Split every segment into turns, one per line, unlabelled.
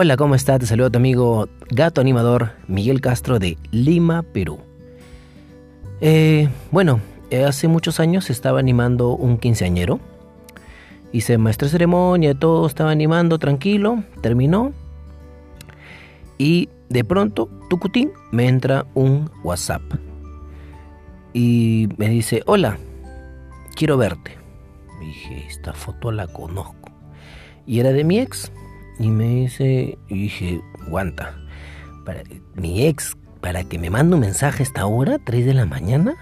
Hola, ¿cómo estás? Te saludo tu amigo gato animador Miguel Castro de Lima, Perú. Eh, bueno, eh, hace muchos años estaba animando un quinceañero. Hice maestra ceremonia, todo estaba animando tranquilo, terminó. Y de pronto, tucutín, me entra un WhatsApp. Y me dice, hola, quiero verte. dije, esta foto la conozco. Y era de mi ex. Y me dice, y dije, aguanta, para, mi ex, para que me mande un mensaje a esta hora, 3 de la mañana,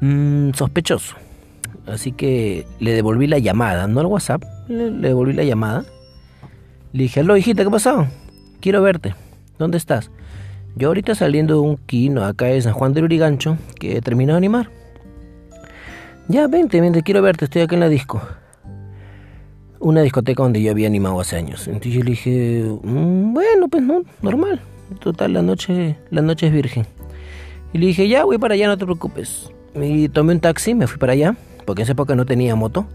mm, sospechoso. Así que le devolví la llamada, no al WhatsApp, le, devolví la llamada. Le dije, aló hijita, ¿qué pasó? Quiero verte. ¿Dónde estás? Yo ahorita saliendo de un kino acá en San Juan del Urigancho, que he terminado de animar. Ya, vente, vente, quiero verte, estoy acá en la disco una discoteca donde yo había animado hace años. Entonces yo le dije, mm, bueno, pues no, normal. Total, la noche, la noche es virgen. Y le dije, ya voy para allá, no te preocupes. Y tomé un taxi, me fui para allá, porque en esa época no tenía moto.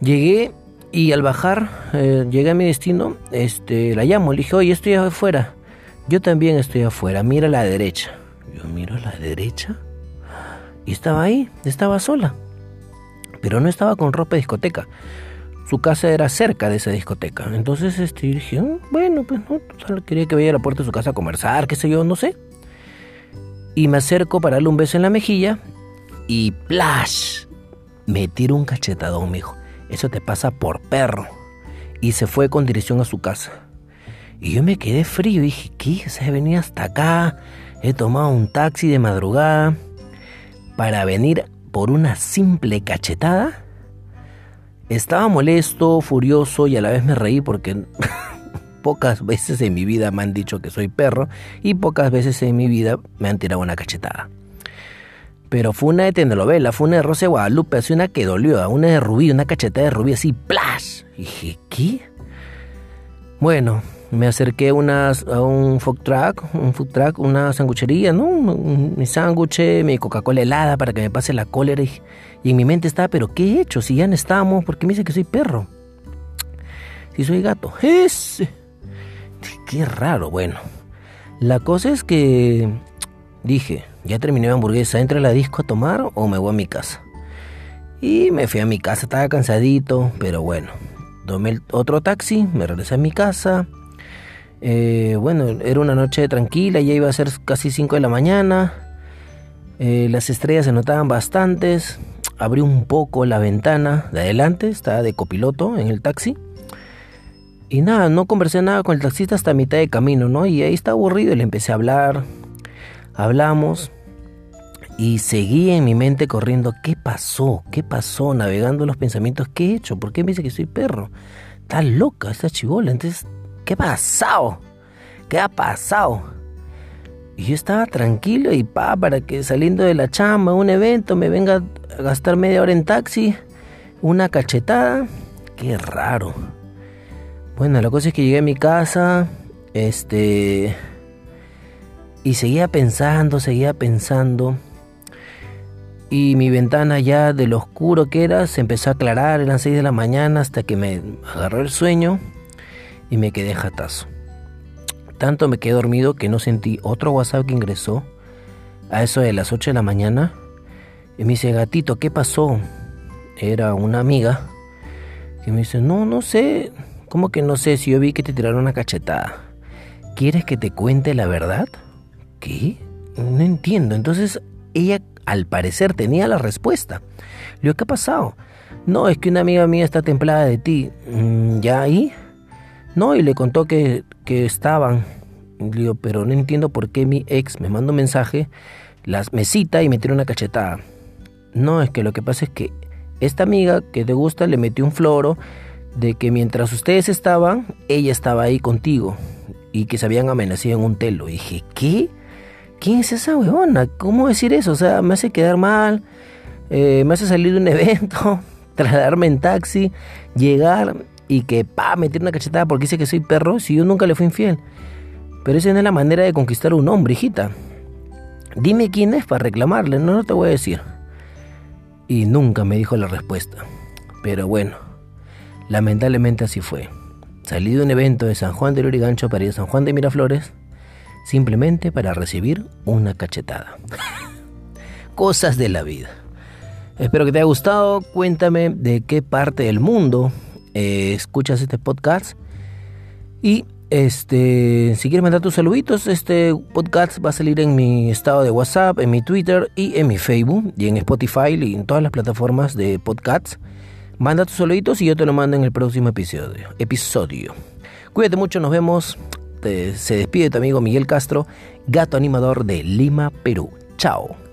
Llegué y al bajar, eh, llegué a mi destino, este, la llamo, le dije, oye, estoy afuera. Yo también estoy afuera, mira a la derecha. Yo miro a la derecha y estaba ahí, estaba sola. Pero no estaba con ropa de discoteca su casa era cerca de esa discoteca. Entonces este, dije, mm, bueno, pues no, quería que vaya a la puerta de su casa a conversar, qué sé yo, no sé. Y me acerco para darle un beso en la mejilla y ¡plash! Me tiro un cachetadón, me dijo. Eso te pasa por perro. Y se fue con dirección a su casa. Y yo me quedé frío. Dije, ¿qué? Se venía hasta acá. He tomado un taxi de madrugada para venir por una simple cachetada. Estaba molesto, furioso y a la vez me reí porque pocas veces en mi vida me han dicho que soy perro y pocas veces en mi vida me han tirado una cachetada. Pero fue una de telenovela, fue una de Rosa Guadalupe, así una que dolió, una de Rubí, una cachetada de Rubí así, ¡plash! Dije, ¿qué? Bueno, me acerqué a, un food truck, un food truck, una sanguchería, ¿no? Mi sándwich, mi Coca-Cola helada para que me pase la cólera. Y, en mi mente estaba, ¿pero qué he hecho? Si ya no estamos, ¿por qué me dice que soy perro? Si soy gato. ¡Es! Qué raro, bueno. La cosa es que dije, ya terminé mi hamburguesa, ¿entra a la disco a tomar o me voy a mi casa? Y me fui a mi casa, estaba cansadito, pero bueno. Tomé otro taxi, me regresé a mi casa eh, bueno, era una noche tranquila, ya iba a ser casi 5 de la mañana. Eh, las estrellas se notaban bastantes. Abrí un poco la ventana de adelante, estaba de copiloto en el taxi. Y nada, no conversé nada con el taxista hasta mitad de camino, ¿no? Y ahí estaba aburrido y le empecé a hablar. Hablamos. Y seguí en mi mente corriendo, ¿qué pasó? ¿Qué pasó? Navegando los pensamientos, ¿qué he hecho? ¿Por qué me dice que soy perro? Está loca, está chivola. Entonces ¿Qué ha pasado? ¿Qué ha pasado? Y yo estaba tranquilo y pa, para que saliendo de la chamba, un evento, me venga a gastar media hora en taxi, una cachetada. Qué raro. Bueno, la cosa es que llegué a mi casa, este... Y seguía pensando, seguía pensando. Y mi ventana ya de oscuro que era se empezó a aclarar, eran 6 de la mañana hasta que me agarró el sueño y me quedé jatazo. Tanto me quedé dormido que no sentí otro WhatsApp que ingresó a eso de las 8 de la mañana y me dice, gatito, ¿qué pasó? Era una amiga que me dice, no, no sé, ¿cómo que no sé si yo vi que te tiraron una cachetada? ¿Quieres que te cuente la verdad? ¿Qué? No entiendo. Entonces ella al parecer tenía la respuesta. Le digo, ¿qué ha pasado? No, es que una amiga mía está templada de ti. Mm, ¿Ya ahí? No, y le contó que, que estaban. Le digo, pero no entiendo por qué mi ex me manda un mensaje, las, me cita y me tira una cachetada. No, es que lo que pasa es que esta amiga que te gusta le metió un floro de que mientras ustedes estaban, ella estaba ahí contigo y que se habían amenazado en un telo. Y dije, ¿qué? ¿Quién es esa huevona? ¿Cómo decir eso? O sea, me hace quedar mal, eh, me hace salir de un evento, trasladarme en taxi, llegar y que pa, me una cachetada porque dice que soy perro si yo nunca le fui infiel. Pero esa no es la manera de conquistar a un hombre, hijita. Dime quién es para reclamarle, no, no te voy a decir. Y nunca me dijo la respuesta. Pero bueno, lamentablemente así fue. salí de un evento de San Juan de Lurigancho para ir a San Juan de Miraflores simplemente para recibir una cachetada. Cosas de la vida. Espero que te haya gustado. Cuéntame de qué parte del mundo eh, escuchas este podcast. Y este, si quieres mandar tus saluditos, este podcast va a salir en mi estado de WhatsApp, en mi Twitter y en mi Facebook y en Spotify y en todas las plataformas de podcasts. Manda tus saluditos y yo te lo mando en el próximo episodio. episodio. Cuídate mucho, nos vemos. se despide tu amigo Miguel Castro, gato animador de Lima, Perú. Chao.